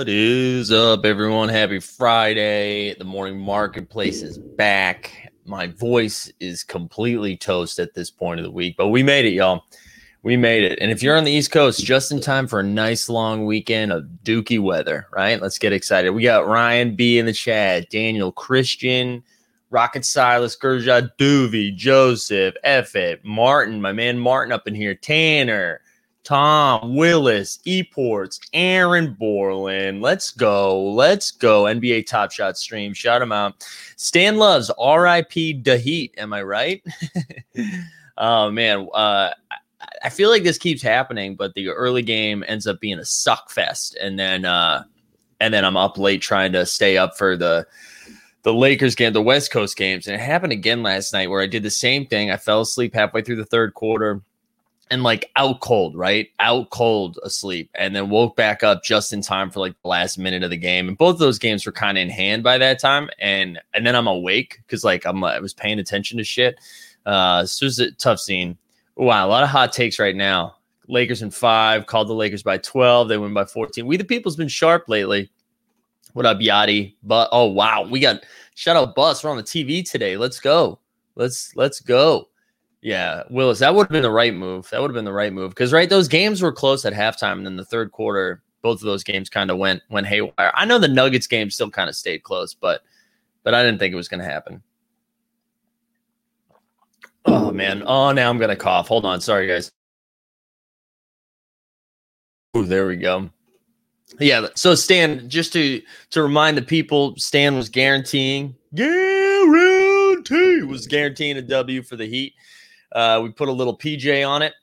What is up, everyone? Happy Friday. The morning marketplace is back. My voice is completely toast at this point of the week, but we made it, y'all. We made it. And if you're on the East Coast, just in time for a nice long weekend of dookie weather, right? Let's get excited. We got Ryan B in the chat, Daniel Christian, Rocket Silas, Gurja Doovy, Joseph, Effet, Martin, my man Martin up in here, Tanner. Tom Willis, Eports, Aaron Borland. Let's go. Let's go. NBA Top Shot stream. Shout him out. Stan Loves, RIP Heat. Am I right? oh, man. Uh, I feel like this keeps happening, but the early game ends up being a suck fest. And then, uh, and then I'm up late trying to stay up for the the Lakers game, the West Coast games. And it happened again last night where I did the same thing. I fell asleep halfway through the third quarter and like out cold, right? Out cold asleep, and then woke back up just in time for like the last minute of the game. And both those games were kind of in hand by that time. And and then I'm awake because like I'm I was paying attention to shit. Uh, it was a tough scene. Wow, a lot of hot takes right now. Lakers in five, called the Lakers by 12. They win by 14. We the people's been sharp lately. What up, Yachty? But oh wow, we got shout out Bus. We're on the TV today. Let's go. Let's let's go. Yeah, Willis, that would have been the right move. That would have been the right move because right, those games were close at halftime, and then the third quarter, both of those games kind of went went haywire. I know the Nuggets game still kind of stayed close, but but I didn't think it was going to happen. Oh man! Oh, now I'm gonna cough. Hold on, sorry guys. Oh, there we go. Yeah. So Stan, just to to remind the people, Stan was guaranteeing guarantee was guaranteeing a W for the Heat. Uh, we put a little PJ on it.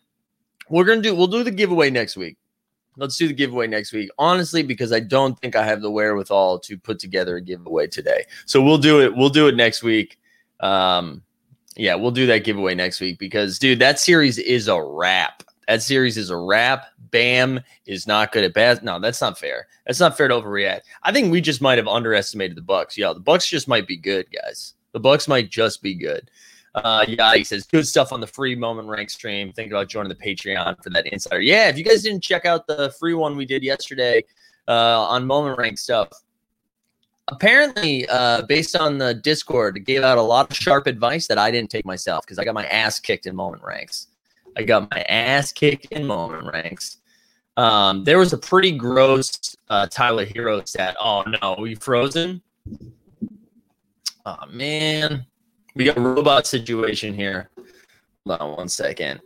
We're gonna do. We'll do the giveaway next week. Let's do the giveaway next week. Honestly, because I don't think I have the wherewithal to put together a giveaway today. So we'll do it. We'll do it next week. Um, yeah, we'll do that giveaway next week because, dude, that series is a wrap. That series is a wrap. Bam is not good at bad. No, that's not fair. That's not fair to overreact. I think we just might have underestimated the Bucks. Yeah, the Bucks just might be good, guys. The Bucks might just be good. Uh, yeah, he says good stuff on the free moment rank stream. Think about joining the Patreon for that insider. Yeah, if you guys didn't check out the free one we did yesterday uh, on moment rank stuff, apparently, uh, based on the Discord, gave out a lot of sharp advice that I didn't take myself because I got my ass kicked in moment ranks. I got my ass kicked in moment ranks. Um, there was a pretty gross uh, Tyler Herro stat. Oh no, we frozen. Oh man. We got a robot situation here. Hold on one second.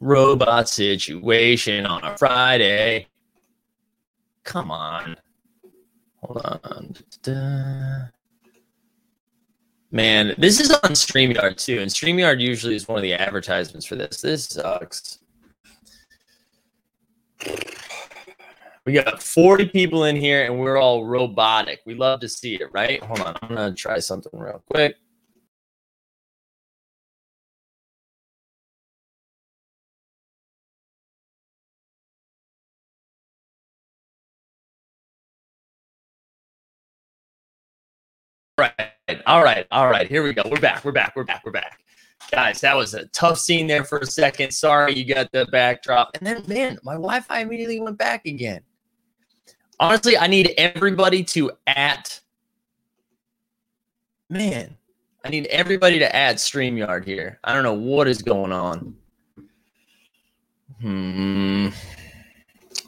Robot situation on a Friday. Come on. Hold on. Da-da. Man, this is on StreamYard too. And StreamYard usually is one of the advertisements for this. This sucks. We got 40 people in here and we're all robotic. We love to see it, right? Hold on. I'm going to try something real quick. Right. All right. All right. Here we go. We're back. We're back. We're back. We're back. Guys, that was a tough scene there for a second. Sorry you got the backdrop. And then, man, my Wi Fi immediately went back again. Honestly, I need everybody to at. Man, I need everybody to add StreamYard here. I don't know what is going on. Hmm.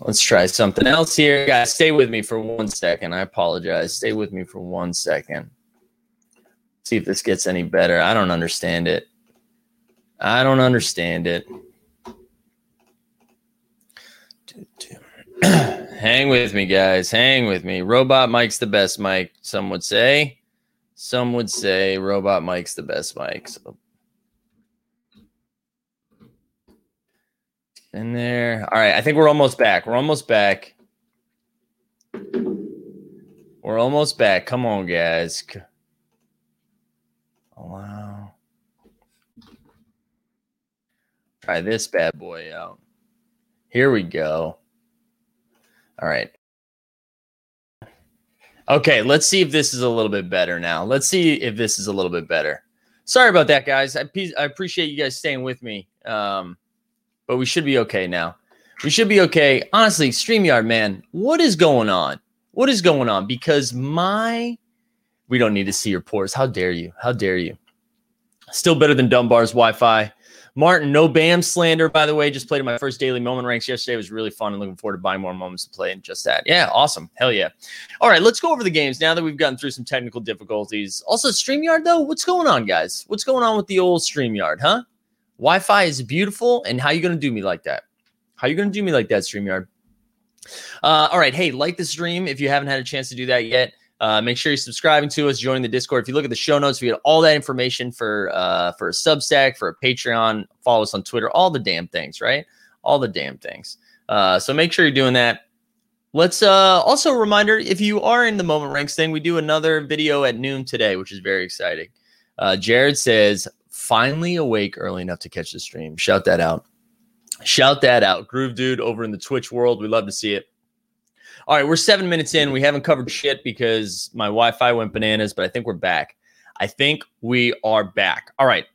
Let's try something else here. Guys, stay with me for one second. I apologize. Stay with me for one second. See if this gets any better. I don't understand it. I don't understand it. Hang with me, guys. Hang with me. Robot Mike's the best mic, some would say. Some would say Robot Mike's the best mic. So in there. All right, I think we're almost back. We're almost back. We're almost back. Come on, guys. Wow. Try this bad boy out. Here we go. All right. Okay, let's see if this is a little bit better now. Let's see if this is a little bit better. Sorry about that, guys. I, I appreciate you guys staying with me. Um, but we should be okay now. We should be okay. Honestly, StreamYard, man, what is going on? What is going on? Because my, we don't need to see your pores. How dare you? How dare you? Still better than Dunbar's Wi Fi. Martin, no BAM slander, by the way. Just played in my first daily moment ranks yesterday. It was really fun and looking forward to buying more moments to play and just that. Yeah, awesome. Hell yeah. All right, let's go over the games now that we've gotten through some technical difficulties. Also, StreamYard, though, what's going on, guys? What's going on with the old StreamYard, huh? Wi Fi is beautiful. And how you going to do me like that? How you going to do me like that, StreamYard? Uh, all right. Hey, like the stream if you haven't had a chance to do that yet. Uh, make sure you're subscribing to us, joining the Discord. If you look at the show notes, we get all that information for uh, for a Substack, for a Patreon. Follow us on Twitter, all the damn things, right? All the damn things. Uh, so make sure you're doing that. Let's uh, also a reminder if you are in the moment ranks thing, we do another video at noon today, which is very exciting. Uh, Jared says, finally awake early enough to catch the stream. Shout that out. Shout that out. Groove Dude over in the Twitch world. We love to see it. All right, we're seven minutes in. We haven't covered shit because my Wi Fi went bananas, but I think we're back. I think we are back. All right,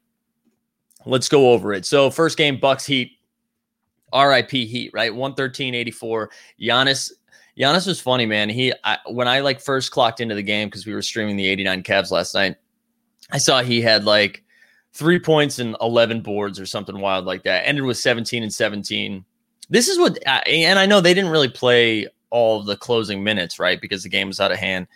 let's go over it. So, first game, Bucks Heat. RIP Heat, right? 113.84. Giannis. Giannis was funny, man. He I, when I like first clocked into the game because we were streaming the 89 Cavs last night, I saw he had like three points and 11 boards or something wild like that. Ended with 17 and 17. This is what, and I know they didn't really play all the closing minutes, right? Because the game is out of hand.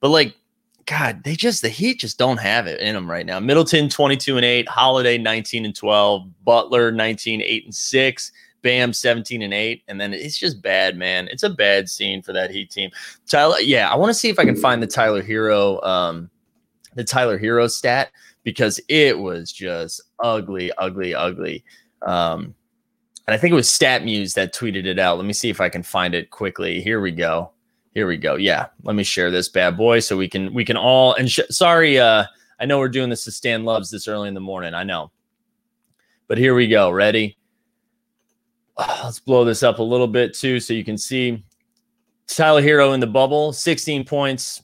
But like, God, they just the Heat just don't have it in them right now. Middleton 22 and 8, Holiday 19 and 12, Butler 19, 8 and 6, Bam 17 and 8. And then it's just bad, man. It's a bad scene for that Heat team. Tyler, yeah, I want to see if I can find the Tyler Herro, um, the Tyler Herro stat because it was just ugly, ugly, ugly. Um, and I think it was StatMuse that tweeted it out. Let me see if I can find it quickly. Here we go. Here we go. Yeah, let me share this bad boy so we can we can all. And sh- sorry, uh, I know we're doing this to Stan Loves this early in the morning. I know, but here we go. Ready? Oh, let's blow this up a little bit too, so you can see Tyler Herro in the bubble. 16 points,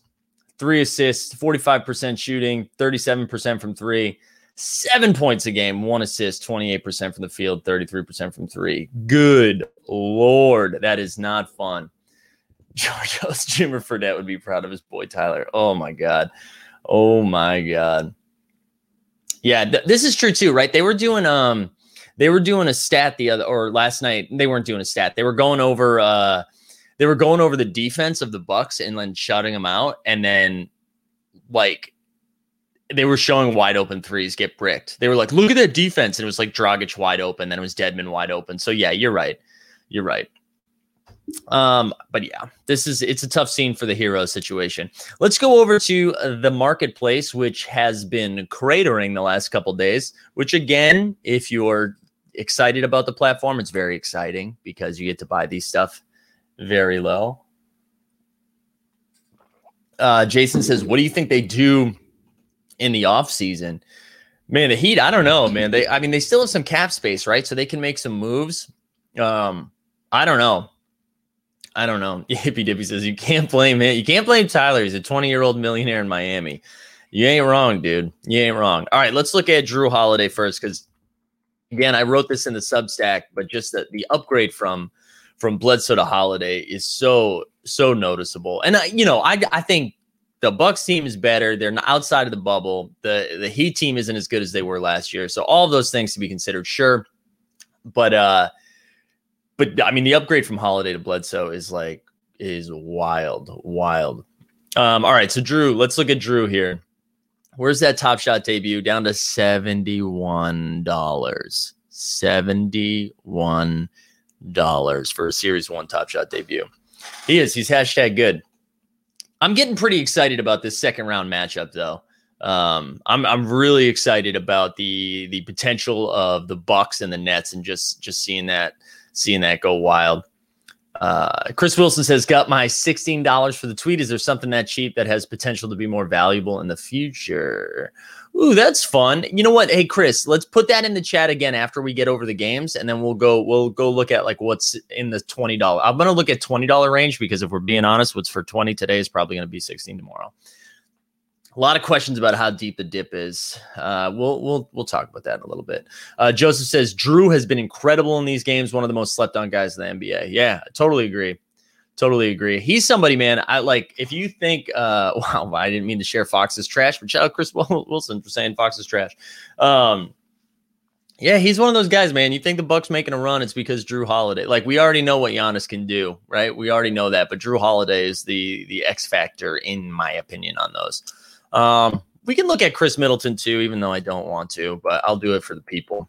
three assists, 45% shooting, 37% from three seven points a game, one assist, 28% from the field, 33% from three. Good Lord. That is not fun. Georgios Jimmer Fredette would be proud of his boy Tyler. Oh my God. Oh my God. Yeah, th- this is true too, right? They were doing um they were doing a stat the other or last night. They weren't doing a stat. They were going over uh they were going over the defense of the Bucks and then shouting them out and then like they were showing wide open threes get bricked. They were like, look at that defense. And it was like Dragic wide open. Then it was Dedmon wide open. So yeah, you're right. You're right. Um, but yeah, this is it's a tough scene for the hero situation. Let's go over to the marketplace, which has been cratering the last couple days. Which again, if you're excited about the platform, it's very exciting because you get to buy these stuff very low. Uh, Jason says, "What do you think they do in the off season. Man, the Heat, I don't know, man. They I mean, they still have some cap space, right? So they can make some moves. Um, I don't know. I don't know. Hippy Dippy says you can't blame him. You can't blame Tyler. He's a 20 year old millionaire in Miami. You ain't wrong, dude. You ain't wrong. All right, let's look at Jrue Holiday first, because again, I wrote this in the Substack, but just the, the upgrade from from Bledsoe to Holiday is so so noticeable. And I, you know, I I think the Bucks team is better. They're outside of the bubble. The the Heat team isn't as good as they were last year. So all those things to be considered, sure. But uh but I mean the upgrade from Holiday to Bledsoe is like is wild, wild. Um, all right, so Jrue, let's look at Jrue here. Where's that top shot debut? Down to $71. $71 for a series one top shot debut. He is, he's hashtag good. I'm getting pretty excited about this second round matchup, though. Um, I'm I'm really excited about the the potential of the Bucks and the Nets, and just just seeing that seeing that go wild. Uh, Chris Wilson says, "Got my sixteen dollars for the tweet. Is there something that cheap that has potential to be more valuable in the future?" Ooh, that's fun. You know what? Hey, Chris, let's put that in the chat again after we get over the games, and then we'll go we'll go look at like what's in the twenty dollar. I'm gonna look at twenty dollar range because if we're being honest, what's for twenty today is probably gonna be sixteen tomorrow. A lot of questions about how deep the dip is. Uh, we'll we'll we'll talk about that in a little bit. Uh, Joseph says Jrue has been incredible in these games. One of the most slept on guys in the NBA. Yeah, totally agree. Totally agree. He's somebody, man. I like if you think, uh, wow, I didn't mean to share Fox's trash, but shout out Chris Wilson for saying Fox's trash. Um, yeah, he's one of those guys, man. You think the Bucks making a run, it's because Jrue Holiday. Like we already know what Giannis can do, right? We already know that, but Jrue Holiday is the the X factor, in my opinion, on those. Um, we can look at Khris Middleton too, even though I don't want to, but I'll do it for the people.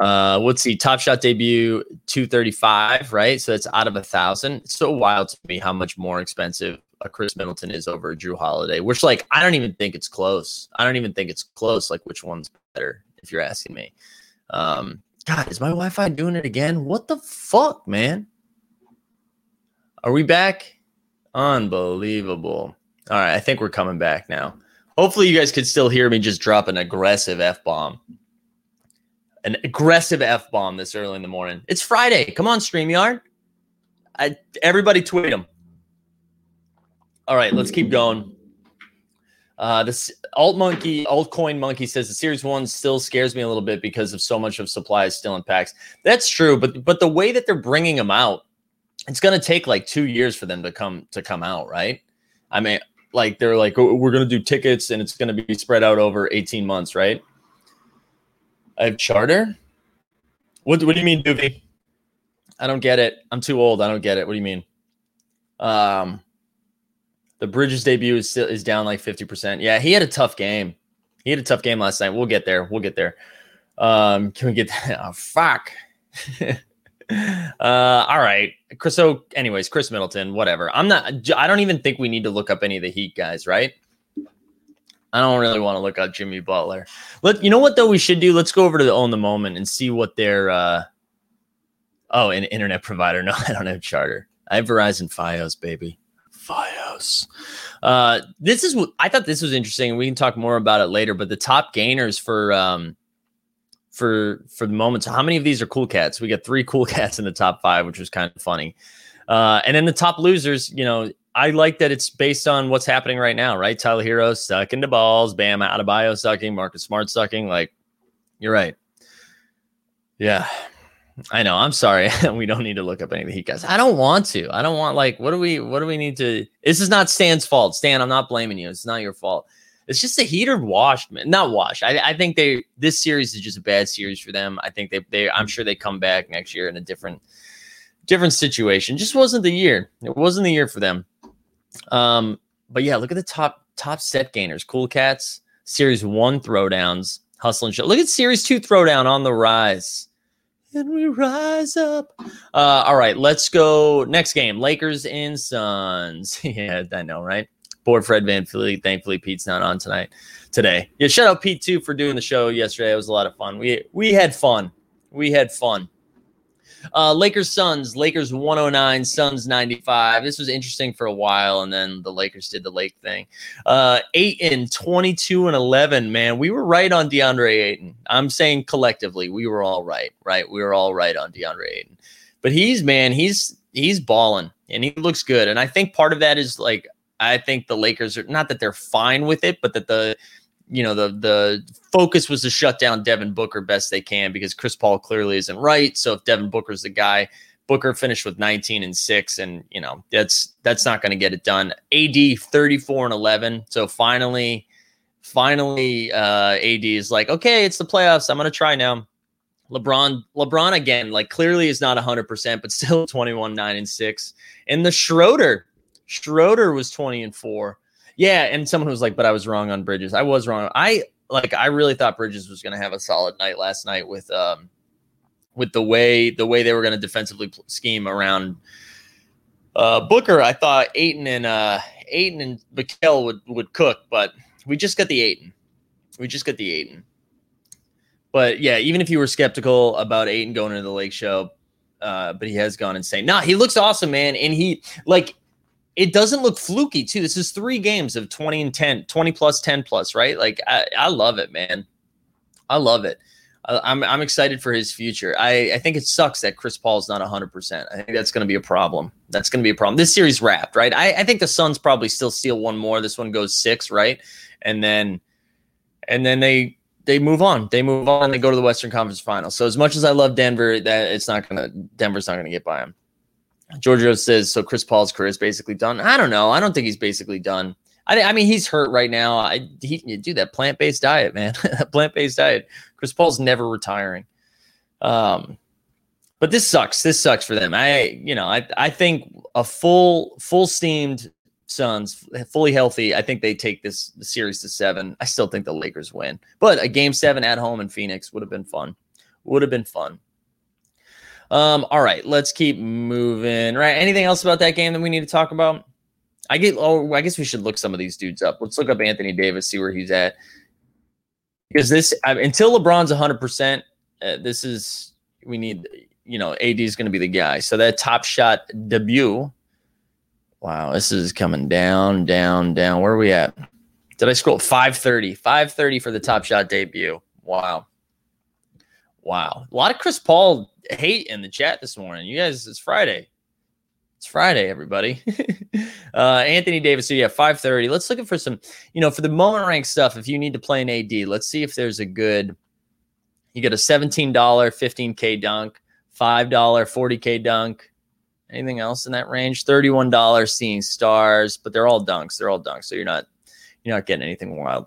Uh, let's see, Top Shot debut 235, right? So that's out of a thousand. It's so wild to me how much more expensive a Khris Middleton is over Jrue Holiday, which like I don't even think it's close. I don't even think it's close. Like which one's better, if you're asking me. Um, God, is my Wi-Fi doing it again? What the fuck, man? Are we back? Unbelievable. All right, I think we're coming back now. Hopefully, you guys could still hear me just drop an aggressive F bomb. An aggressive F bomb this early in the morning. It's Friday. Come on, StreamYard. I, everybody tweet them. All right, let's keep going. Uh, this alt monkey, altcoin monkey says the series one still scares me a little bit because of so much of supply is still in packs. That's true, but but the way that they're bringing them out, it's going to take like two years for them to come to come out, right? I mean, like they're like oh, we're going to do tickets and it's going to be spread out over 18 months right? I have charter? What, what do you mean doovie i don't get it. I'm too old. I don't get it. What do you mean? Um the bridges debut is still is down like 50% yeah he had a tough game. He had a tough game last night. We'll get there. We'll get there. Um can we get that? Oh fuck uh, all right. Chris, so, anyways, Khris Middleton, whatever. I'm not, I don't even think we need to look up any of the Heat guys, right? I don't really want to look up Jimmy Butler. Let you know what though we should do. Let's go over to the own the moment and see what their uh oh an internet provider. No, I don't have charter. I have Verizon Fios, baby. Fios. Uh this is what I thought this was interesting. We can talk more about it later, but the top gainers for um for for the moment. So how many of these are cool cats? We got three cool cats in the top five, which was kind of funny. Uh, and then the top losers, you know, I like that it's based on what's happening right now, right? Tyler Herro sucking the balls, Bam Adebayo sucking, Marcus Smart sucking. Like, you're right. Yeah, I know. I'm sorry. we don't need to look up any of the Heat guys. I don't want to. I don't want like what do we what do we need to? This is not Stan's fault. Stan, I'm not blaming you. It's not your fault. It's just a heater washed, man. Not washed. I, I think they this series is just a bad series for them. I think they they I'm sure they come back next year in a different different situation. Just wasn't the year. It wasn't the year for them. Um, but yeah, look at the top top set gainers. Cool Cats, Series One throwdowns, hustle and show. Look at Series Two throwdown on the rise. And we rise up. Uh, all right, let's go. Next game Lakers and Suns. yeah, I know, right? Poor Fred Van VanVleet. Thankfully, Pete's not on tonight. Today, yeah. Shout out Pete too for doing the show yesterday. It was a lot of fun. We we had fun. We had fun. Uh, Lakers Suns. Lakers 109, Suns 95. This was interesting for a while, and then the Lakers did the Lake thing. Uh, and 22 and 11. Man, we were right on DeAndre Ayton. I'm saying collectively, we were all right. Right, we were all right on DeAndre Ayton. But he's man, he's he's balling and he looks good. And I think part of that is like I think the Lakers are not that they're fine with it, but that the you know the the focus was to shut down Devin Booker best they can because Chris Paul clearly isn't right. So if Devin Booker's the guy, Booker finished with 19 and 6 and you know that's that's not going to get it done. AD 34 and 11. So finally finally uh AD is like, "Okay, it's the playoffs. I'm going to try now." LeBron LeBron again like clearly is not 100% but still 21 9 and 6. And the Schroeder Schroeder was 20 and 4. Yeah, and someone was like, but I was wrong on Bridges. I was wrong. I like I really thought Bridges was going to have a solid night last night with um with the way the way they were going to defensively scheme around uh Booker. I thought Ayton and uh Ayton and Mikal would would cook, but we just got the Ayton. We just got the Ayton. But yeah, even if you were skeptical about Ayton going into the Lake Show, uh, but he has gone insane. Nah, he looks awesome, man. And he like it doesn't look fluky too. This is three games of 20 and 10, 20 plus 10 plus, right? Like I, I love it, man. I love it. I'm I'm excited for his future. I, I think it sucks that Chris Paul's not 100%. I think that's going to be a problem. That's going to be a problem. This series wrapped, right? I, I think the Suns probably still steal one more. This one goes six, right? And then and then they they move on. They move on. They go to the Western Conference Finals. So as much as I love Denver, that it's not gonna Denver's not gonna get by him. Giorgio says so. Chris Paul's career is basically done. I don't know. I don't think he's basically done. I, I mean, he's hurt right now. I he do that plant based diet, man. plant based diet. Chris Paul's never retiring. Um, but this sucks. This sucks for them. I, you know, I I think a full full steamed Suns fully healthy. I think they take this series to seven. I still think the Lakers win, but a game seven at home in Phoenix would have been fun. Would have been fun. Um, all right, let's keep moving. Right. Anything else about that game that we need to talk about? I get. Oh, I guess we should look some of these dudes up. Let's look up Anthony Davis, see where he's at. Because this, I until LeBron's 100, uh, percent this is we need. You know, AD is going to be the guy. So that top shot debut. Wow, this is coming down, down, down. Where are we at? Did I scroll? 530. 530 for the top shot debut. Wow. Wow. A lot of Chris Paul hate in the chat this morning. You guys, it's Friday. It's Friday, everybody. uh, Anthony Davis. So yeah, five thirty. Let's look at for some, you know, for the moment rank stuff. If you need to play an AD, let's see if there's a good. You get a seventeen dollar, fifteen k dunk, five dollar, forty k dunk. Anything else in that range? Thirty one dollars, seeing stars, but they're all dunks. They're all dunks. So you're not you're not getting anything wild.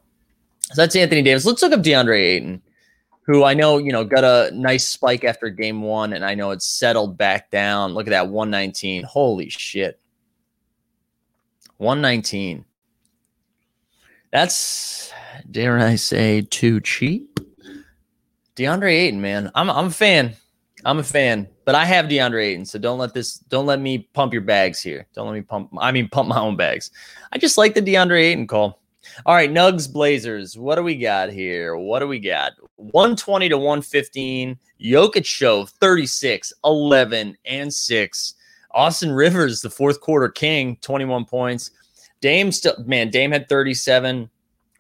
So that's Anthony Davis. Let's look up DeAndre Ayton who I know, you know, got a nice spike after game one, and I know it's settled back down. Look at that 119. Holy shit. 119. That's, dare I say, too cheap. DeAndre Ayton, man. I'm I'm a fan. I'm a fan. But I have DeAndre Ayton, so don't let this don't let me pump your bags here. Don't let me pump I mean pump my own bags. I just like the DeAndre Ayton call. All right, Nugs Blazers. What do we got here? What do we got? 120 to 115. Jokic show 36, 11, and 6. Austin Rivers, the fourth quarter king, 21 points. Dame still man, Dame had 37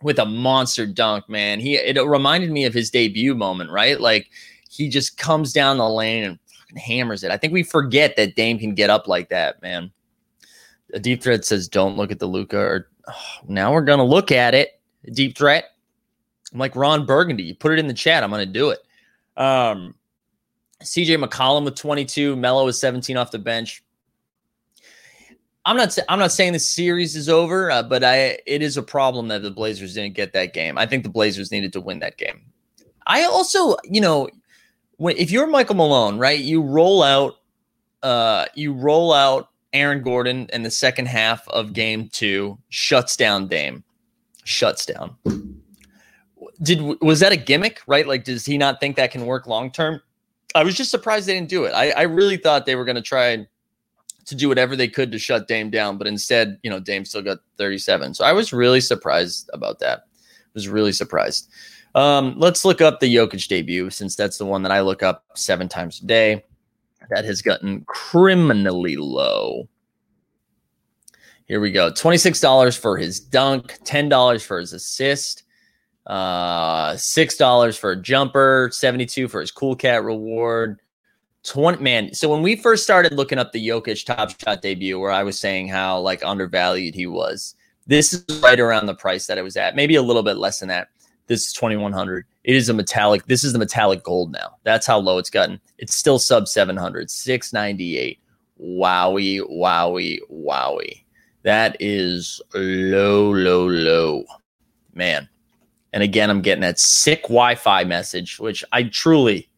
with a monster dunk, man. He it reminded me of his debut moment, right? Like he just comes down the lane and hammers it. I think we forget that Dame can get up like that, man. A deep threat says, "Don't look at the Luka Or oh, now we're gonna look at it. Deep threat. I'm like Ron Burgundy. You put it in the chat. I'm gonna do it. Um, CJ McCollum with 22. Melo with 17 off the bench. I'm not. I'm not saying the series is over, uh, but I. It is a problem that the Blazers didn't get that game. I think the Blazers needed to win that game. I also, you know, when if you're Michael Malone, right? You roll out. Uh, you roll out Aaron Gordon in the second half of game two, shuts down Dame, shuts down. Did was that a gimmick, right? Like, does he not think that can work long term? I was just surprised they didn't do it. I, I really thought they were going to try to do whatever they could to shut Dame down, but instead, you know, Dame still got 37. So I was really surprised about that. Was really surprised. Um, let's look up the Jokic debut since that's the one that I look up seven times a day that has gotten criminally low. Here we go. $26 for his dunk, $10 for his assist, uh, $6 for a jumper, 72 for his cool cat reward. 20 man. So when we first started looking up the Jokic top shot debut, where I was saying how like undervalued he was, this is right around the price that it was at, maybe a little bit less than that. This is 2100. It is a metallic. This is the metallic gold now. That's how low it's gotten. It's still sub 700, 698. Wowie, wowie, wowie. That is low, low, low. Man. And again, I'm getting that sick Wi Fi message, which I truly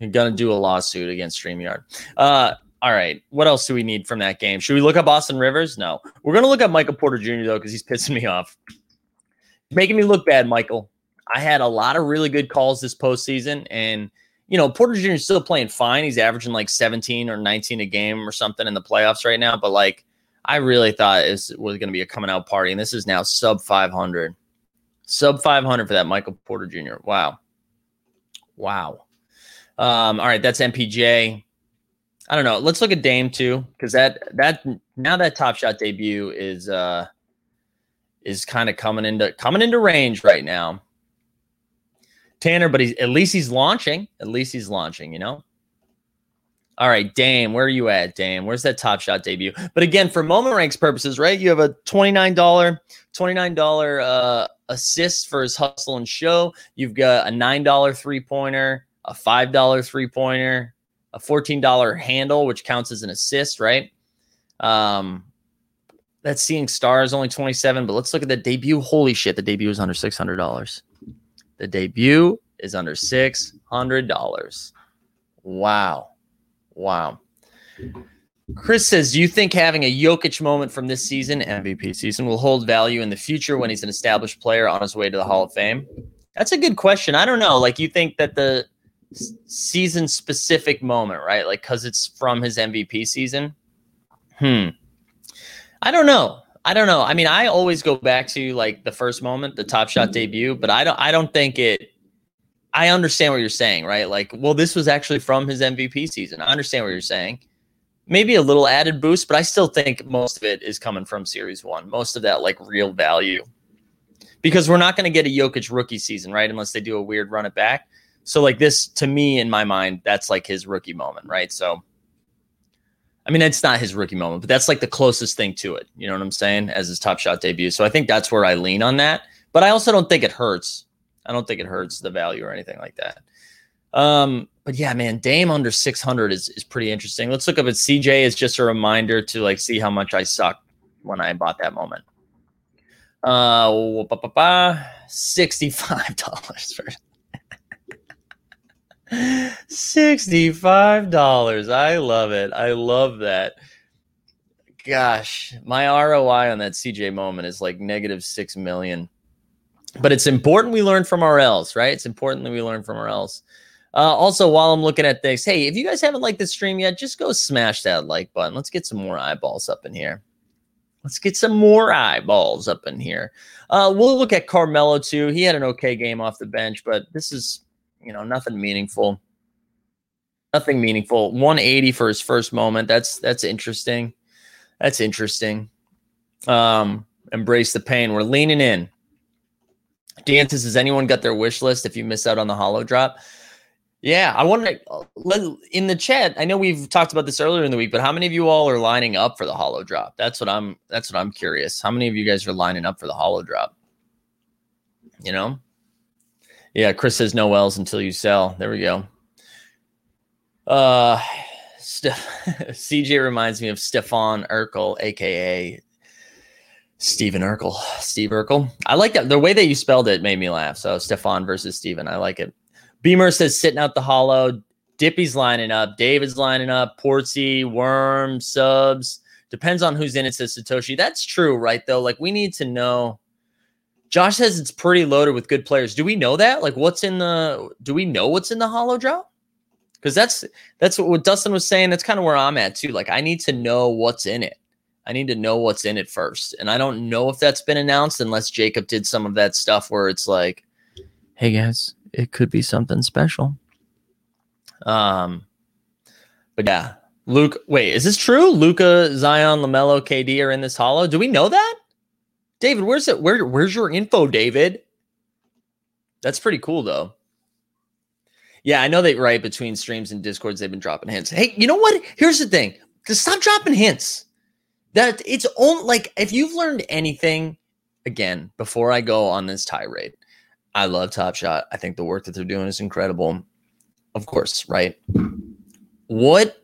am going to do a lawsuit against StreamYard. Uh, all right. What else do we need from that game? Should we look up Austin Rivers? No. We're going to look up Michael Porter Jr., though, because he's pissing me off. making me look bad, Michael. I had a lot of really good calls this postseason, and you know Porter Jr. is still playing fine. He's averaging like 17 or 19 a game or something in the playoffs right now. But like, I really thought it was going to be a coming out party, and this is now sub 500, sub 500 for that Michael Porter Jr. Wow, wow. Um, all right, that's MPJ. I don't know. Let's look at Dame too, because that that now that Top Shot debut is uh is kind of coming into coming into range right now. Tanner, but he's at least he's launching. At least he's launching, you know? All right, Dame, where are you at, Dame? Where's that top shot debut? But again, for moment ranks purposes, right? You have a $29, $29 uh, assist for his hustle and show. You've got a $9 three pointer, a $5 three pointer, a $14 handle, which counts as an assist, right? Um, that seeing stars only 27, but let's look at the debut. Holy shit, the debut is under $600. The debut is under $600. Wow. Wow. Chris says, Do you think having a Jokic moment from this season, MVP season, will hold value in the future when he's an established player on his way to the Hall of Fame? That's a good question. I don't know. Like, you think that the season specific moment, right? Like, because it's from his MVP season? Hmm. I don't know. I don't know. I mean, I always go back to like the first moment, the Top Shot mm-hmm. debut, but I don't. I don't think it I understand what you're saying, right? Like, well, this was actually from his MVP season. I understand what you're saying. Maybe a little added boost, but I still think most of it is coming from series one. Most of that, like, real value. Because we're not going to get a Jokic rookie season, right? Unless they do a weird run it back. So, like, this, to me, in my mind, that's like his rookie moment, right? So, I mean, it's not his rookie moment, but that's like the closest thing to it. You know what I'm saying? As his top shot debut. So I think that's where I lean on that. But I also don't think it hurts I don't think it hurts the value or anything like that. Um, but yeah, man, Dame under 600 is, is pretty interesting. Let's look up at CJ as just a reminder to like see how much I sucked when I bought that moment. Uh, $65 for $65. I love it. I love that. Gosh, my ROI on that CJ moment is like negative 6 million but it's important we learn from our L's, right? It's important that we learn from our L's. Uh, also, while I'm looking at this, hey, if you guys haven't liked the stream yet, just go smash that like button. Let's get some more eyeballs up in here. Let's get some more eyeballs up in here. Uh, we'll look at Carmelo too. He had an okay game off the bench, but this is, you know, nothing meaningful. Nothing meaningful. 180 for his first moment. That's that's interesting. That's interesting. Um, embrace the pain. We're leaning in. Dan says, has anyone got their wish list if you miss out on the hollow drop? Yeah, I want to in the chat. I know we've talked about this earlier in the week, but how many of you all are lining up for the hollow drop? That's what I'm. That's what I'm curious. How many of you guys are lining up for the hollow drop? You know, yeah. Chris says no L's until you sell. There we go. Uh, CJ reminds me of Stefan Urkel, aka Stephen Urkel. Steve Urkel. I like that. The way that you spelled it made me laugh. So Stefan versus Stephen. I like it. Beamer says sitting out the hollow. Dippy's lining up. David's lining up. Portsy, Worm, Subs. Depends on who's in it, says Satoshi. That's true, right? Though, like we need to know. Josh says it's pretty loaded with good players. Do we know that? Like, what's in the? Do we know what's in the hollow drop? Because that's that's what Dustin was saying. That's kind of where I'm at too. Like, I need to know what's in it. I need to know what's in it first. And I don't know if that's been announced unless Jacob did some of that stuff where it's like, hey guys, it could be something special. Um, but yeah, Luke, wait, is this true? Luka, Zion, LaMelo, KD are in this hollow. Do we know that? David, where's it? Where, where's your info, David? That's pretty cool though. Yeah, I know that right between streams and discords, they've been dropping hints. Hey, you know what? Here's the thing. Just stop dropping hints that it's only like if you've learned anything again before I go on this tirade, I love Top Shot. I think the work that they're doing is incredible. Of course, right? What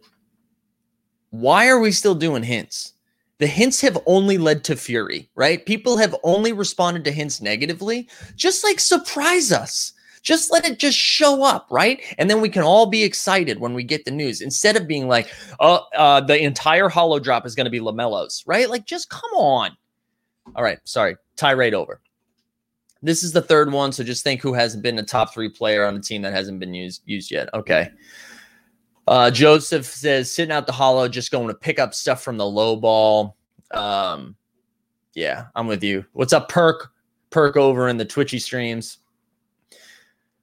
why are we still doing hints? The hints have only led to fury, right? People have only responded to hints negatively. Just like surprise us. Just let it just show up, right? And then we can all be excited when we get the news instead of being like, oh, uh, the entire hollow drop is going to be LaMelo's, right? Like, just come on. All right, sorry, tirade over. This is the third one, so just think who hasn't been a top three player on a team that hasn't been used used yet. Okay. Uh, Joseph says sitting out the hollow, just going to pick up stuff from the low ball. Um, yeah, I'm with you. What's up, Perk? Perk over in the Twitchy streams.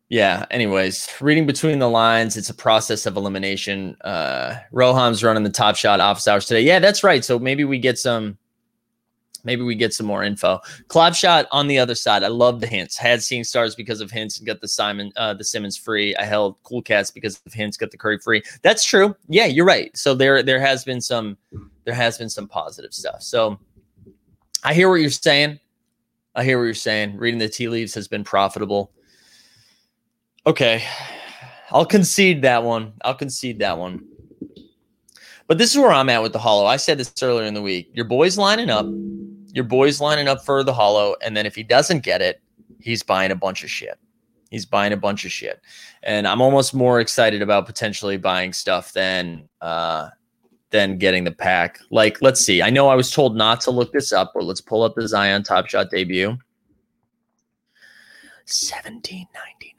Yeah. Anyways, reading between the lines, it's a process of elimination. Uh, Roham's running the top shot office hours today. Yeah, that's right. So maybe we get some, Maybe we get some more info. Club shot on the other side. I love the hints. Had seen stars because of hints and got the Simon, uh, the Simmons free. I held Cool Cats because of hints, got the Curry free. That's true. Yeah, you're right. So there, there has been some, there has been some positive stuff. So I hear what you're saying. I hear what you're saying. Reading the tea leaves has been profitable. Okay, I'll concede that one. I'll concede that one. But this is where I'm at with the hollow. I said this earlier in the week. Your boy's lining up. Your boy's lining up for the hollow. And then if he doesn't get it, he's buying a bunch of shit. He's buying a bunch of shit. And I'm almost more excited about potentially buying stuff than uh than getting the pack. Like, let's see. I know I was told not to look this up, but let's pull up the Zion Top Shot debut. 1799.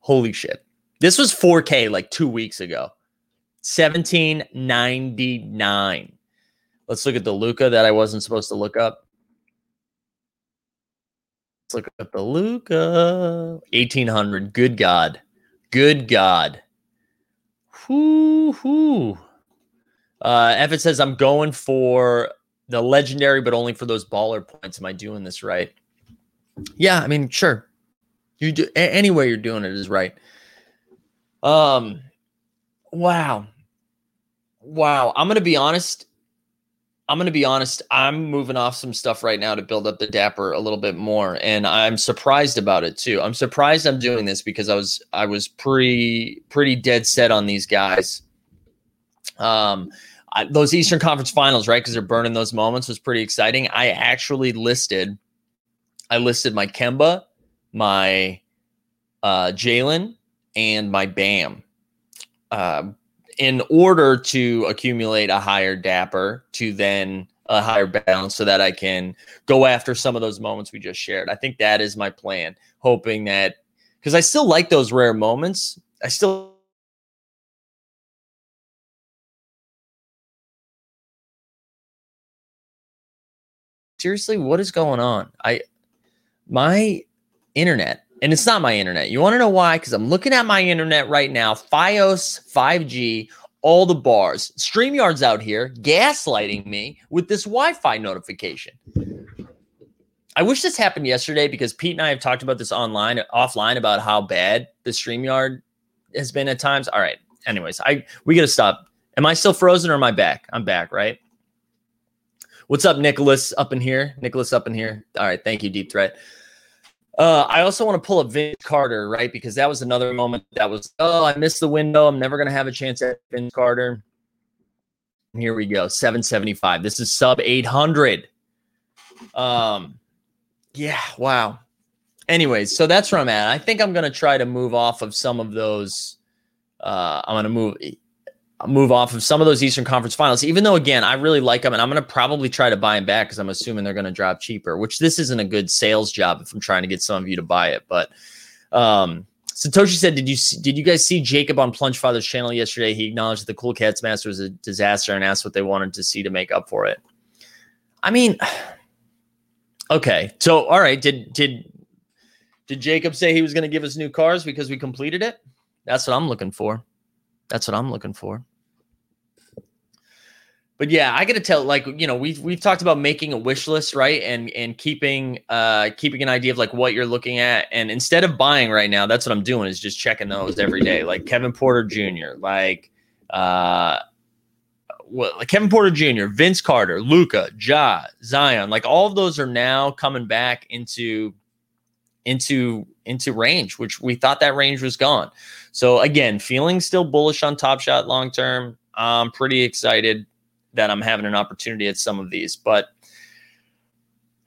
Holy shit. This was 4K like two weeks ago. 1799. Let's look at the Luka that I wasn't supposed to look up. Let's look at the Luka. 1800. Good God. Good God. Whoo hoo. Uh, Evan says, I'm going for the legendary, but only for those baller points. Am I doing this right? Yeah, I mean, sure. You do any way you're doing it is right. Um, wow, wow. I'm gonna be honest. I'm gonna be honest. I'm moving off some stuff right now to build up the Dapper a little bit more, and I'm surprised about it too. I'm surprised I'm doing this because I was I was pretty pretty dead set on these guys. Um, I, those Eastern Conference Finals, right? Because they're burning those moments was pretty exciting. I actually listed, I listed my Kemba, my uh, Jalen, and my Bam. Uh, in order to accumulate a higher dapper to then a higher balance so that I can go after some of those moments we just shared. I think that is my plan, hoping that because I still like those rare moments. I still seriously, what is going on? I my internet, and it's not my internet. You want to know why? Because I'm looking at my internet right now, FiOS 5G, all the bars. StreamYard's out here gaslighting me with this Wi-Fi notification. I wish this happened yesterday because Pete and I have talked about this online, offline about how bad the StreamYard has been at times. All right. Anyways, I we gotta stop. Am I still frozen or am I back? I'm back, right? What's up, Nicholas? Up in here, Nicholas up in here. All right, thank you, Deep Threat. Uh, I also want to pull up Vince Carter, right? Because that was another moment that was, oh, I missed the window. I'm never going to have a chance at Vince Carter. Here we go, 775. This is sub 800. Um, yeah, wow. Anyways, so that's where I'm at. I think I'm going to try to move off of some of those. Uh, I'm going to move move off of some of those Eastern Conference finals, even though, again, I really like them and I'm going to probably try to buy them back because I'm assuming they're going to drop cheaper, which this isn't a good sales job if I'm trying to get some of you to buy it. But um, Satoshi said, "Did you did you guys see Jacob on Plunge Father's channel yesterday? He acknowledged that the Cool Cats Master was a disaster and asked what they wanted to see to make up for it. I mean, okay, so all right, did did did Jacob say he was going to give us new cars because we completed it? That's what I'm looking for. That's what I'm looking for but yeah, I got to tell, like you know, we've we've talked about making a wish list, right, and and keeping uh keeping an idea of like what you're looking at, and instead of buying right now, that's what I'm doing is just checking those every day, like Kevin Porter Jr., like uh, well, like Kevin Porter Jr., Vince Carter, Luka, Ja, Zion, like all of those are now coming back into into into range, which we thought that range was gone. So again, feeling still bullish on Top Shot long term. I'm pretty excited that I'm having an opportunity at some of these. But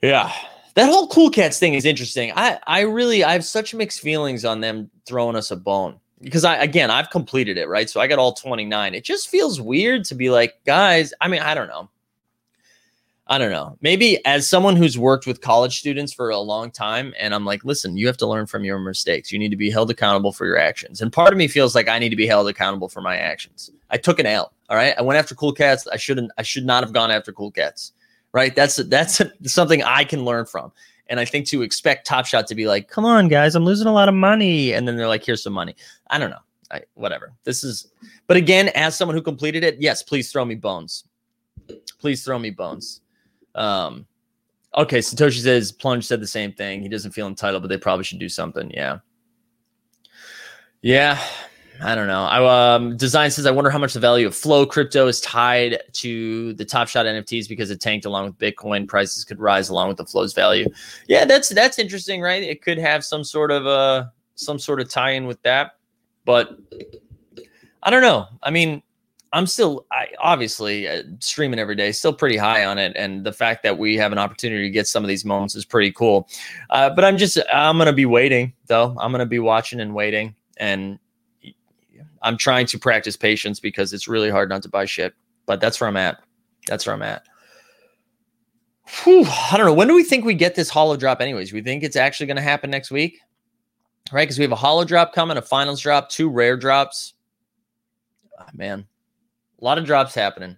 yeah, that whole Cool Cats thing is interesting. I I really I have such mixed feelings on them throwing us a bone because I again I've completed it right, so I got all 29. It just feels weird to be like, guys. I mean, I don't know. I don't know. Maybe as someone who's worked with college students for a long time, and I'm like, listen, you have to learn from your mistakes. You need to be held accountable for your actions. And part of me feels like I need to be held accountable for my actions. I took an L. All right. I went after cool cats. I shouldn't, I should not have gone after cool cats. Right. That's that's something I can learn from. And I think to expect Top Shot to be like, come on, guys, I'm losing a lot of money. And then they're like, here's some money. I don't know. I, whatever. This is, but again, as someone who completed it, yes, please throw me bones. Please throw me bones. Um, okay, Satoshi says Plunge said the same thing. He doesn't feel entitled, but they probably should do something. Yeah. Yeah. I don't know. I um design says I wonder how much the value of flow crypto is tied to the Top Shot NFTs because it tanked along with Bitcoin. Prices could rise along with the flow's value. Yeah, that's that's interesting, right? It could have some sort of uh some sort of tie-in with that. But I don't know. I mean, I'm still, I obviously uh, streaming every day, still pretty high on it, and the fact that we have an opportunity to get some of these moments is pretty cool. Uh, but I'm just, I'm gonna be waiting though. I'm gonna be watching and waiting, and I'm trying to practice patience because it's really hard not to buy shit. But that's where I'm at. That's where I'm at. Whew, I don't know. When do we think we get this hollow drop? Anyways, we think it's actually going to happen next week, right? Because we have a hollow drop coming, a finals drop, two rare drops. Oh, man, a lot of drops happening.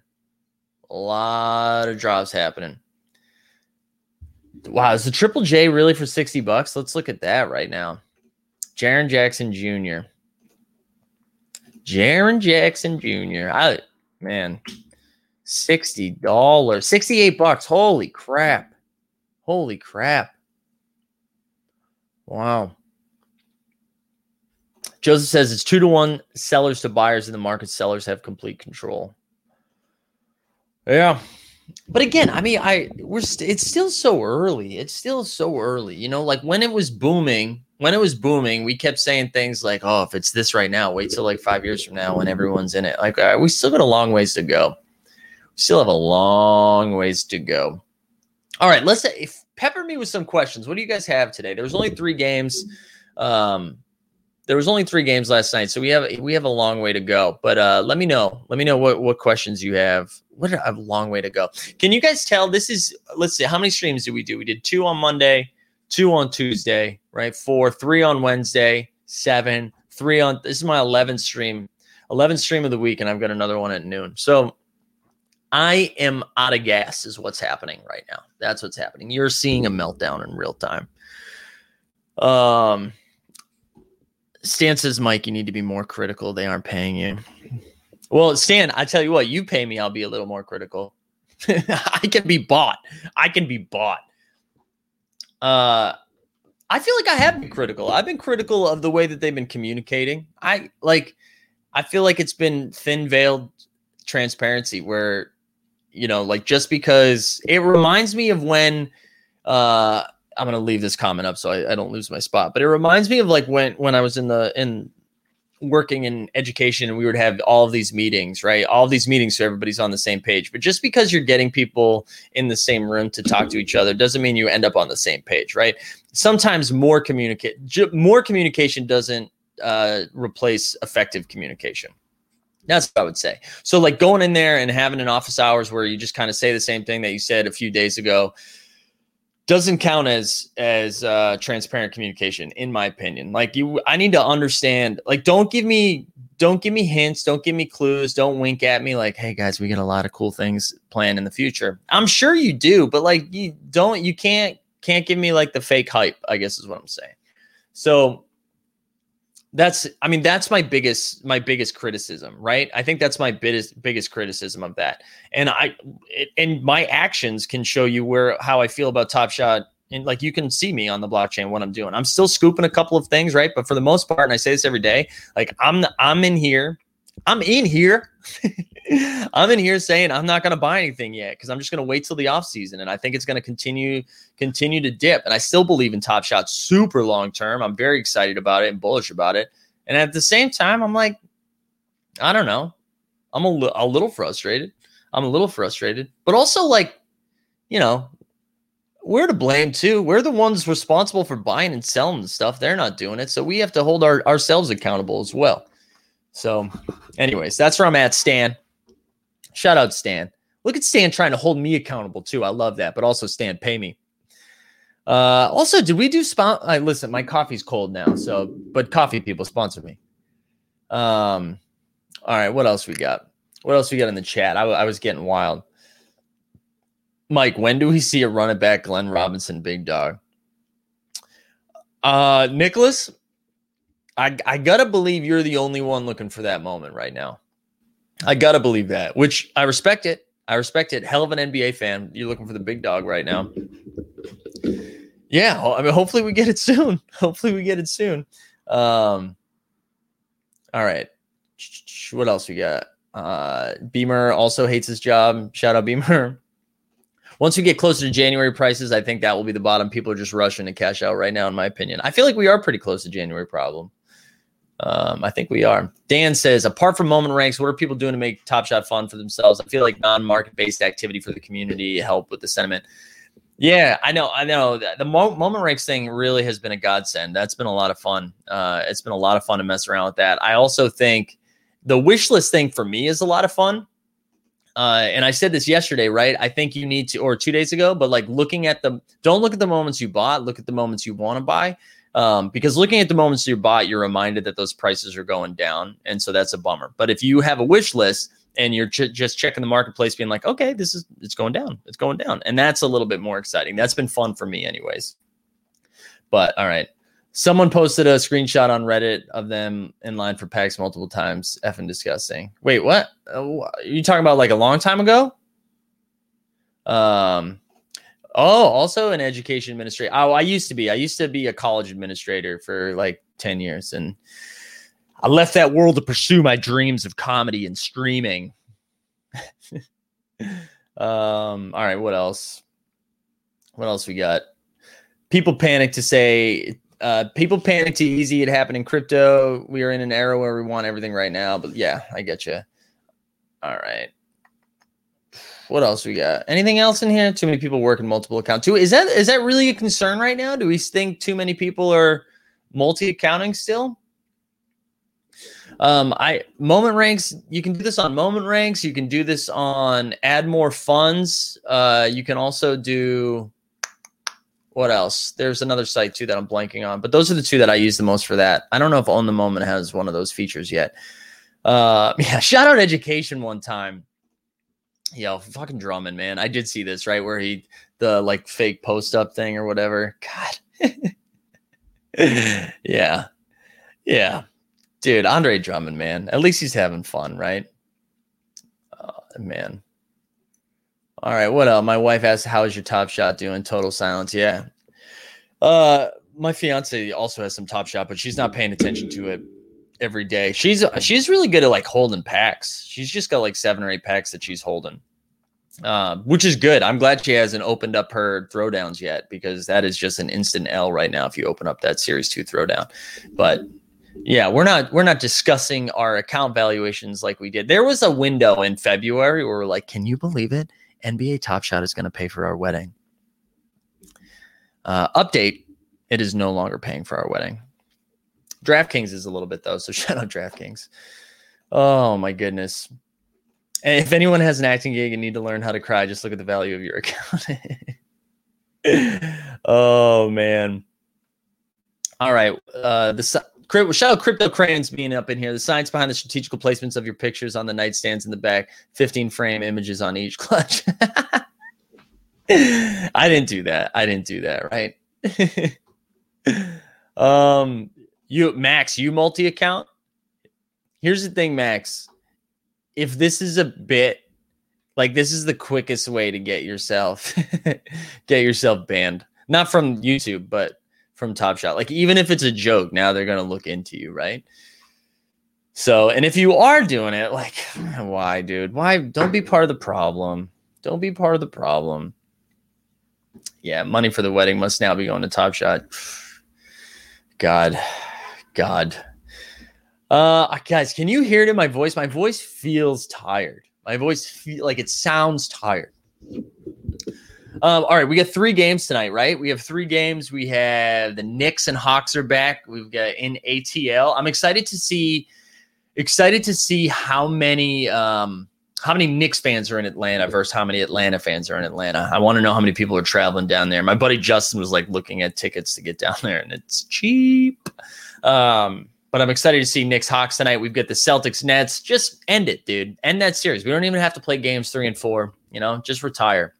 A lot of drops happening. Wow, is the Triple J really for 60 bucks? Let's look at that right now. Jaren Jackson Jr. Jaren Jackson Jr. I man, $60. 68 bucks. Holy crap. Holy crap. Wow. Joseph says it's two to one sellers to buyers in the market. Sellers have complete control. Yeah. But again, I mean, I we're st- it's still so early. It's still so early. You know, like when it was booming, when it was booming, we kept saying things like, "Oh, if it's this right now, wait till like five years from now when everyone's in it." Like, we still got a long ways to go. We still have a long ways to go. All right, let's if pepper me with some questions. What do you guys have today? There was only three games. Um, there was only three games last night, so we have we have a long way to go. But uh, let me know. Let me know what what questions you have. What a long way to go. Can you guys tell? This is let's see. How many streams did we do? We did two on Monday, two on Tuesday, right? Four, three on Wednesday, seven, three on. This is my 11th stream, 11th stream of the week, and I've got another one at noon. So I am out of gas. Is what's happening right now. That's what's happening. You're seeing a meltdown in real time. Um Stan says, Mike, you need to be more critical. They aren't paying you. Well, Stan, I tell you what, you pay me, I'll be a little more critical. I can be bought. I can be bought. Uh I feel like I have been critical. I've been critical of the way that they've been communicating. I like I feel like it's been thin veiled transparency where you know, like just because it reminds me of when uh I'm gonna leave this comment up so I, I, don't lose my spot. But it reminds me of like when when I was in the in working in education and we would have all of these meetings, right? All of these meetings so everybody's on the same page. But just because you're getting people in the same room to talk to each other doesn't mean you end up on the same page, right? Sometimes more communicate more communication doesn't uh, replace effective communication. That's what I would say. So, like going in there and having an office hours where you just kind of say the same thing that you said a few days ago doesn't count as as uh, transparent communication in my opinion. Like you i need to understand like don't give me don't give me hints don't give me clues don't wink at me like hey guys we got a lot of cool things planned in the future. I'm sure you do but like you don't you can't can't give me like the fake hype i guess is what i'm saying. So that's i mean that's my biggest my biggest criticism right? I think that's my biggest biggest criticism of that. And i it, and my actions can show you where how i feel about top shot. And like you can see me on the blockchain what i'm doing. I'm still scooping a couple of things right? But for the most part and i say this every day like i'm i'm in here i'm in here I'm in here saying I'm not going to buy anything yet because I'm just going to wait till the off season, and I think it's going to continue continue to dip. And I still believe in Top Shot super long term. I'm very excited about it and bullish about it. And at the same time, I'm like, I don't know, I'm a, li- a little frustrated. I'm a little frustrated, but also like, you know, we're to blame too. We're the ones responsible for buying and selling the stuff. They're not doing it, so we have to hold our, ourselves accountable as well. So, anyways, that's where I'm at, Stan. Shout out Stan. Look at Stan trying to hold me accountable too. I love that. But also, Stan, pay me. Uh, also, did we do spot? Listen, my coffee's cold now. So, but coffee people sponsor me. Um, all right. What else we got? What else we got in the chat? I, I was getting wild. Mike, when do we see a running back Glenn Robinson big dog? Uh, Nicholas, I I gotta believe you're the only one looking for that moment right now. I gotta believe that, which I respect it. I respect it. Hell of an NBA fan. You're looking for the big dog right now. Yeah, I mean, hopefully we get it soon. Hopefully we get it soon. Um, all right. What else we got? Uh, Beamer also hates his job. Shout out Beamer. Once we get closer to January prices, I think that will be the bottom. People are just rushing to cash out right now, in my opinion. I feel like we are pretty close to January problem. Um, I think we are. Dan says, apart from moment ranks, what are people doing to make Top Shot fun for themselves? I feel like non-market based activity for the community help with the sentiment. Yeah, I know. I know. The mo- moment ranks thing really has been a godsend. That's been a lot of fun. Uh, it's been a lot of fun to mess around with that. I also think the wish list thing for me is a lot of fun. Uh, and I said this yesterday, right? I think you need to, or two days ago, but like looking at the, don't look at the moments you bought, look at the moments you want to buy. Um, because looking at the moments you bought, you're reminded that those prices are going down. And so that's a bummer. But if you have a wish list, and you're ch- just checking the marketplace being like okay this is it's going down it's going down and that's a little bit more exciting that's been fun for me anyways but all right someone posted a screenshot on reddit of them in line for packs multiple times effing disgusting wait what uh, are you talking about like a long time ago um oh also an education administrator oh i used to be i used to be a college administrator for like 10 years and I left that world to pursue my dreams of comedy and streaming. um, all right, what else? What else we got? People panic to say uh, people panic too easy. It happened in crypto. We are in an era where we want everything right now. But yeah, I get you. All right. What else we got? Anything else in here? Too many people working multiple accounts. Too is that is that really a concern right now? Do we think too many people are multi accounting still? Um, I moment ranks. You can do this on moment ranks. You can do this on add more funds. Uh, you can also do what else? There's another site too that I'm blanking on, but those are the two that I use the most for that. I don't know if On the Moment has one of those features yet. Uh, yeah, shout out education one time. Yo, fucking Drummond, man. I did see this right where he the like fake post up thing or whatever. God. yeah. Yeah. Dude, Andre Drummond, man. At least he's having fun, right? Oh, man. All right, what else? My wife asked, "How's your top shot doing?" Total silence. Yeah. Uh, my fiance also has some top shot, but she's not paying attention to it every day. She's she's really good at like holding packs. She's just got like seven or eight packs that she's holding, uh, which is good. I'm glad she hasn't opened up her throwdowns yet because that is just an instant L right now if you open up that Series Two throwdown. But yeah, we're not we're not discussing our account valuations like we did. There was a window in February where we're like, can you believe it? NBA Top Shot is going to pay for our wedding. Uh, update: It is no longer paying for our wedding. DraftKings is a little bit though, so shout out DraftKings. Oh my goodness! And if anyone has an acting gig and need to learn how to cry, just look at the value of your account. oh man! All right, uh, the shout out Crypto Crayons being up in here. The science behind the strategical placements of your pictures on the nightstands in the back, 15 frame images on each clutch. I didn't do that. I didn't do that, right? um, you Max, you multi account. Here's the thing, Max. If this is a bit like this is the quickest way to get yourself get yourself banned. Not from YouTube, but from Top Shot. Like even if it's a joke, now they're gonna look into you, right? So, and if you are doing it, like, why, dude? Why? Don't be part of the problem. Don't be part of the problem. Yeah, money for the wedding must now be going to Top Shot. God, God. Uh, guys, can you hear it in my voice? My voice feels tired. My voice feel like it sounds tired. Um, all right, we got three games tonight, right? We have three games. We have the Knicks and Hawks are back. We've got in ATL. I'm excited to see excited to see how many um how many Knicks fans are in Atlanta versus how many Atlanta fans are in Atlanta. I want to know how many people are traveling down there. My buddy Justin was like looking at tickets to get down there, and it's cheap. Um, but I'm excited to see Knicks Hawks tonight. We've got the Celtics Nets. Just end it, dude. End that series. We don't even have to play games three and four. You know, just retire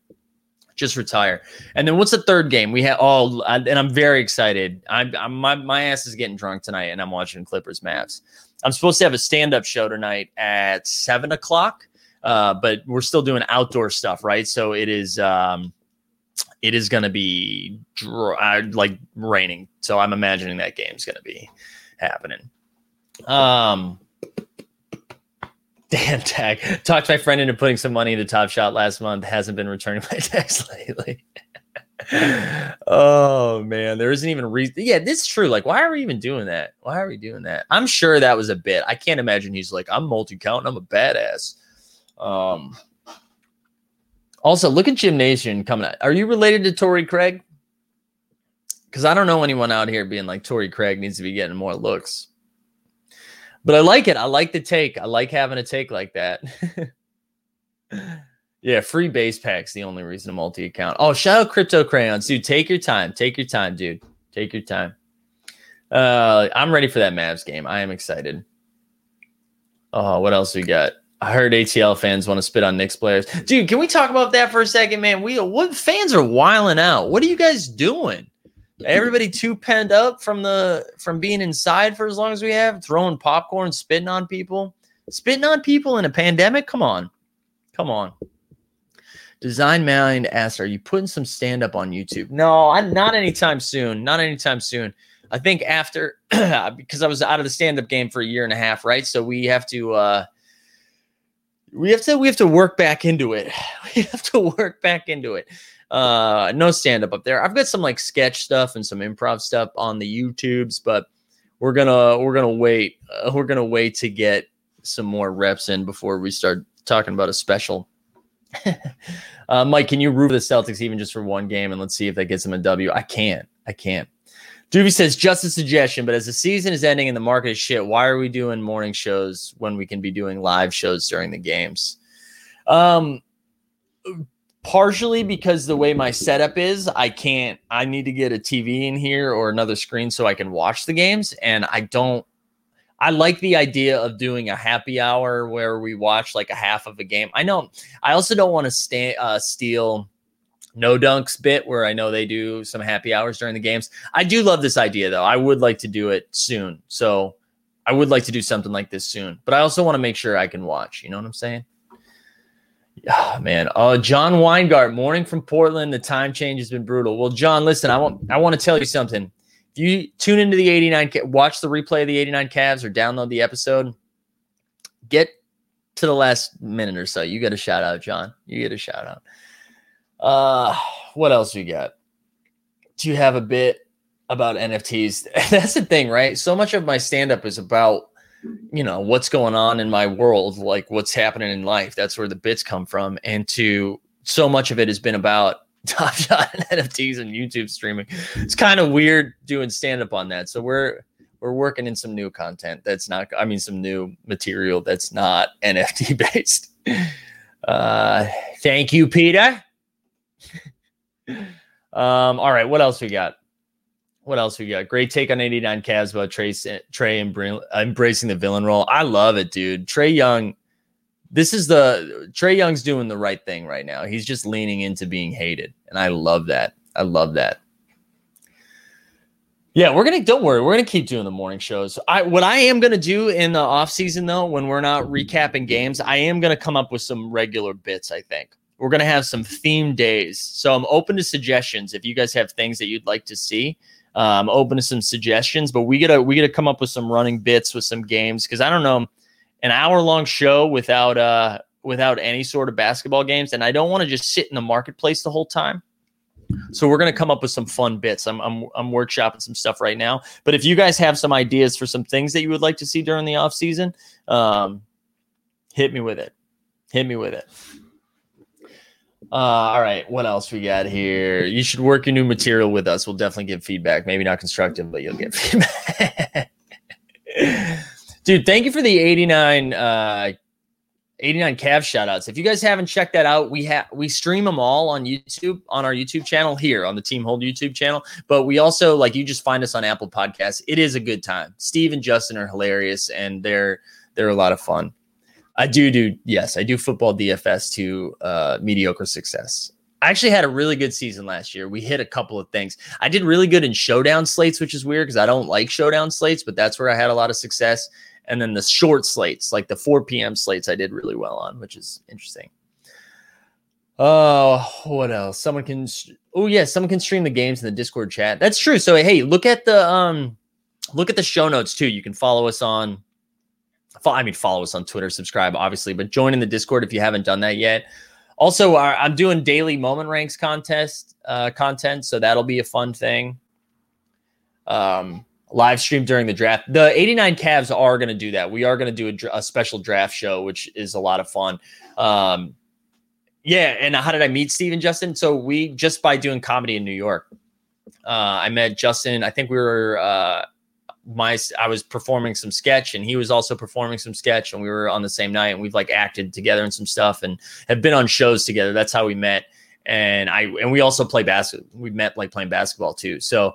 just retire. And then what's the third game? We have all, oh, and I'm very excited. I'm, I'm, my my ass is getting drunk tonight, and I'm watching Clippers Mavs. I'm supposed to have a stand up show tonight at seven o'clock. Uh, but we're still doing outdoor stuff, right? So it is um, it is going to be dry, like raining. So I'm imagining that game's going to be happening. Um, damn tag. Talked my friend into putting some money into Top Shot last month. Hasn't been returning my text lately. oh man, there isn't even reason. Yeah, this is true. Like, why are we even doing that? Why are we doing that? I'm sure that was a bit. I can't imagine he's like, I'm multi-count. I'm a badass. Um. Also, look at Gymnasium coming out. Are you related to Torrey Craig? Because I don't know anyone out here being like Torrey Craig needs to be getting more looks. But I like it. I like the take. I like having a take like that. Yeah, free base packs the only reason to multi account. Oh, shout out crypto crayons, dude. Take your time. Take your time, dude. Take your time. Uh, I'm ready for that Mavs game. I am excited. Oh, what else we got? I heard ATL fans want to spit on Knicks players. Dude, can we talk about that for a second, man? We what fans are wiling out. What are you guys doing? Everybody too penned up from the from being inside for as long as we have, throwing popcorn, spitting on people, spitting on people in a pandemic. Come on, come on. Design Mind asked, "Are you putting some stand up on YouTube?" No, I'm not anytime soon. Not anytime soon. I think after because I was out of the stand up game for a year and a half, right? So we have to uh we have to we have to work back into it. We have to work back into it. Uh no stand up up there. I've got some like sketch stuff and some improv stuff on the YouTubes, but we're gonna we're gonna wait. Uh, we're gonna wait to get some more reps in before we start talking about a special uh, Mike, can you root the Celtics even just for one game and let's see if that gets them a W? I can't. I can't. Doobie says, just a suggestion, but as the season is ending and the market is shit, why are we doing morning shows when we can be doing live shows during the games? Um, partially because the way my setup is, I can't, I need to get a TV in here or another screen so I can watch the games. And I don't I like the idea of doing a happy hour where we watch like a half of a game. I know. I also don't want to stay uh, steal no dunks bit where I know they do some happy hours during the games. I do love this idea though. I would like to do it soon. So I would like to do something like this soon. But I also want to make sure I can watch. You know what I'm saying? Oh, man. Oh, John Weingart, morning from Portland. The time change has been brutal. Well, John, listen, I want I want to tell you something you tune into the 89, watch the replay of the 89 Cavs or download the episode, get to the last minute or so. You get a shout out, John. You get a shout out. Uh, what else you got? Do you have a bit about NFTs? That's the thing, right? So much of my stand up is about, you know, what's going on in my world, like what's happening in life. That's where the bits come from. And to so much of it has been about Top Shot NFTs and YouTube streaming. It's kind of weird doing stand up on that. So we're we're working in some new content that's not I mean some new material that's not NFT based. Uh thank you, Peter. um, all right, what else we got? What else we got? Great take on 89 Cavs about Trae, Trae embracing the villain role. I love it, dude. Trae Young this is the Trae Young's doing the right thing right now. He's just leaning into being hated. And I love that. I love that. Yeah, we're gonna don't worry, we're gonna keep doing the morning shows. I what I am gonna do in the off season though, when we're not recapping games, I am gonna come up with some regular bits, I think. We're gonna have some theme days. So I'm open to suggestions if you guys have things that you'd like to see. Um, open to some suggestions, but we gotta we gotta come up with some running bits with some games because I don't know an hour long show without uh without any sort of basketball games, and I don't want to just sit in the marketplace the whole time. So we're gonna come up with some fun bits. I'm, I'm I'm workshopping some stuff right now. But if you guys have some ideas for some things that you would like to see during the off season, um, hit me with it. Hit me with it. Uh, all right, what else we got here? You should work your new material with us. We'll definitely give feedback. Maybe not constructive, but you'll get feedback. Dude, thank you for the 89 uh 89 Cav shoutouts. If you guys haven't checked that out, we have we stream them all on YouTube on our YouTube channel here on the Team Hold YouTube channel. But we also like you just find us on Apple Podcasts. It is a good time. Steve and Justin are hilarious and they're they're a lot of fun. I do do yes, I do football DFS to uh, mediocre success. I actually had a really good season last year. We hit a couple of things. I did really good in showdown slates, which is weird because I don't like showdown slates, but that's where I had a lot of success And then the short slates, like the 4 p.m. slates, I did really well on, which is interesting. Oh, what else? Someone can. Oh, yeah, someone can stream the games in the Discord chat. That's true. So hey, look at the um, look at the show notes too. You can follow us on. I mean, follow us on Twitter, subscribe, obviously, but join in the Discord if you haven't done that yet. Also, our, I'm doing daily moment ranks contest uh, content, so that'll be a fun thing. Um, live stream during the draft. The 89 Cavs are going to do that. We are going to do a, a, special draft show, which is a lot of fun. Um, yeah, and how did I meet Steve and Justin? So we just by doing comedy in New York. Uh, I met Justin. I think we were uh, my I was performing some sketch and he was also performing some sketch and we were on the same night and we've like acted together and some stuff and have been on shows together. That's how we met. And I and we also play basketball. We met like playing basketball too. So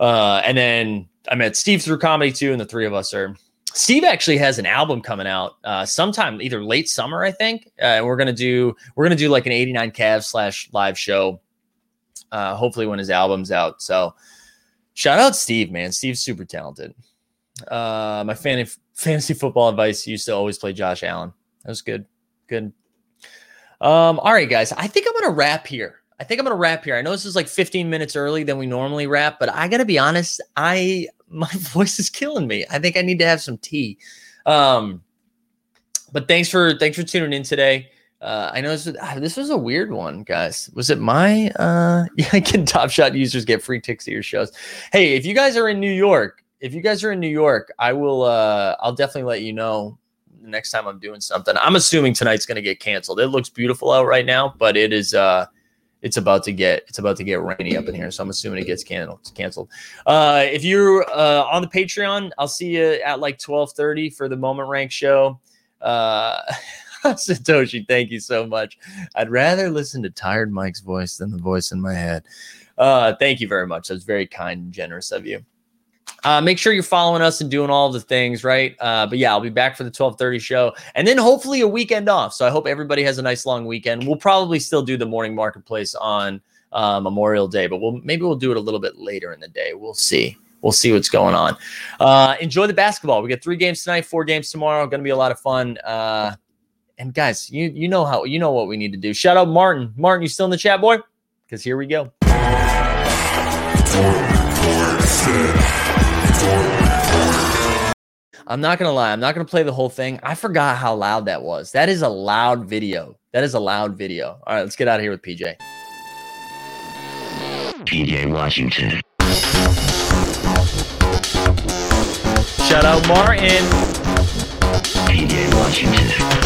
uh and then I met Steve through comedy too, and the three of us are Steve actually has an album coming out uh, sometime either late summer, I think. Uh, we're gonna do we're gonna do like an 89 Cavs slash live show. Uh, hopefully when his album's out. So shout out Steve, man. Steve's super talented. Uh, my fan- fantasy football advice used to always play Josh Allen. That was good. Good. Um, all right, guys. I think I'm gonna wrap here. I think I'm gonna wrap here. I know this is like 15 minutes early than we normally wrap, but I gotta be honest. I my voice is killing me. I think I need to have some tea. Um, but thanks for thanks for tuning in today. Uh, I know this was, ah, this was a weird one, guys. Was it my uh yeah, can Top Shot users get free tickets to your shows? Hey, if you guys are in New York, if you guys are in New York, I will uh I'll definitely let you know the next time I'm doing something. I'm assuming tonight's gonna get canceled. It looks beautiful out right now, but it is uh it's about to get it's about to get rainy up in here. So I'm assuming it gets canceled. Canceled. Uh, if you're uh, on the Patreon, I'll see you at like 12:30 for the Moment Rank show. Uh, Satoshi, thank you so much. I'd rather listen to Tired Mike's voice than the voice in my head. Uh, thank you very much. That's very kind and generous of you. Uh, make sure you're following us and doing all the things, right? Uh, but yeah, I'll be back for the 12:30 show, and then hopefully a weekend off. So I hope everybody has a nice long weekend. We'll probably still do the morning marketplace on uh, Memorial Day, but we'll maybe we'll do it a little bit later in the day. We'll see. We'll see what's going on. Uh, enjoy the basketball. We got three games tonight, four games tomorrow. Going to be a lot of fun. And guys, you you know how you know what we need to do. Shout out Martin. Martin, you still in the chat, boy? Because here we go. I'm not gonna lie, I'm not gonna play the whole thing. I forgot how loud that was. That is a loud video. That is a loud video. All right, let's get out of here with PJ. PJ Washington. Shout out Martin. PJ Washington.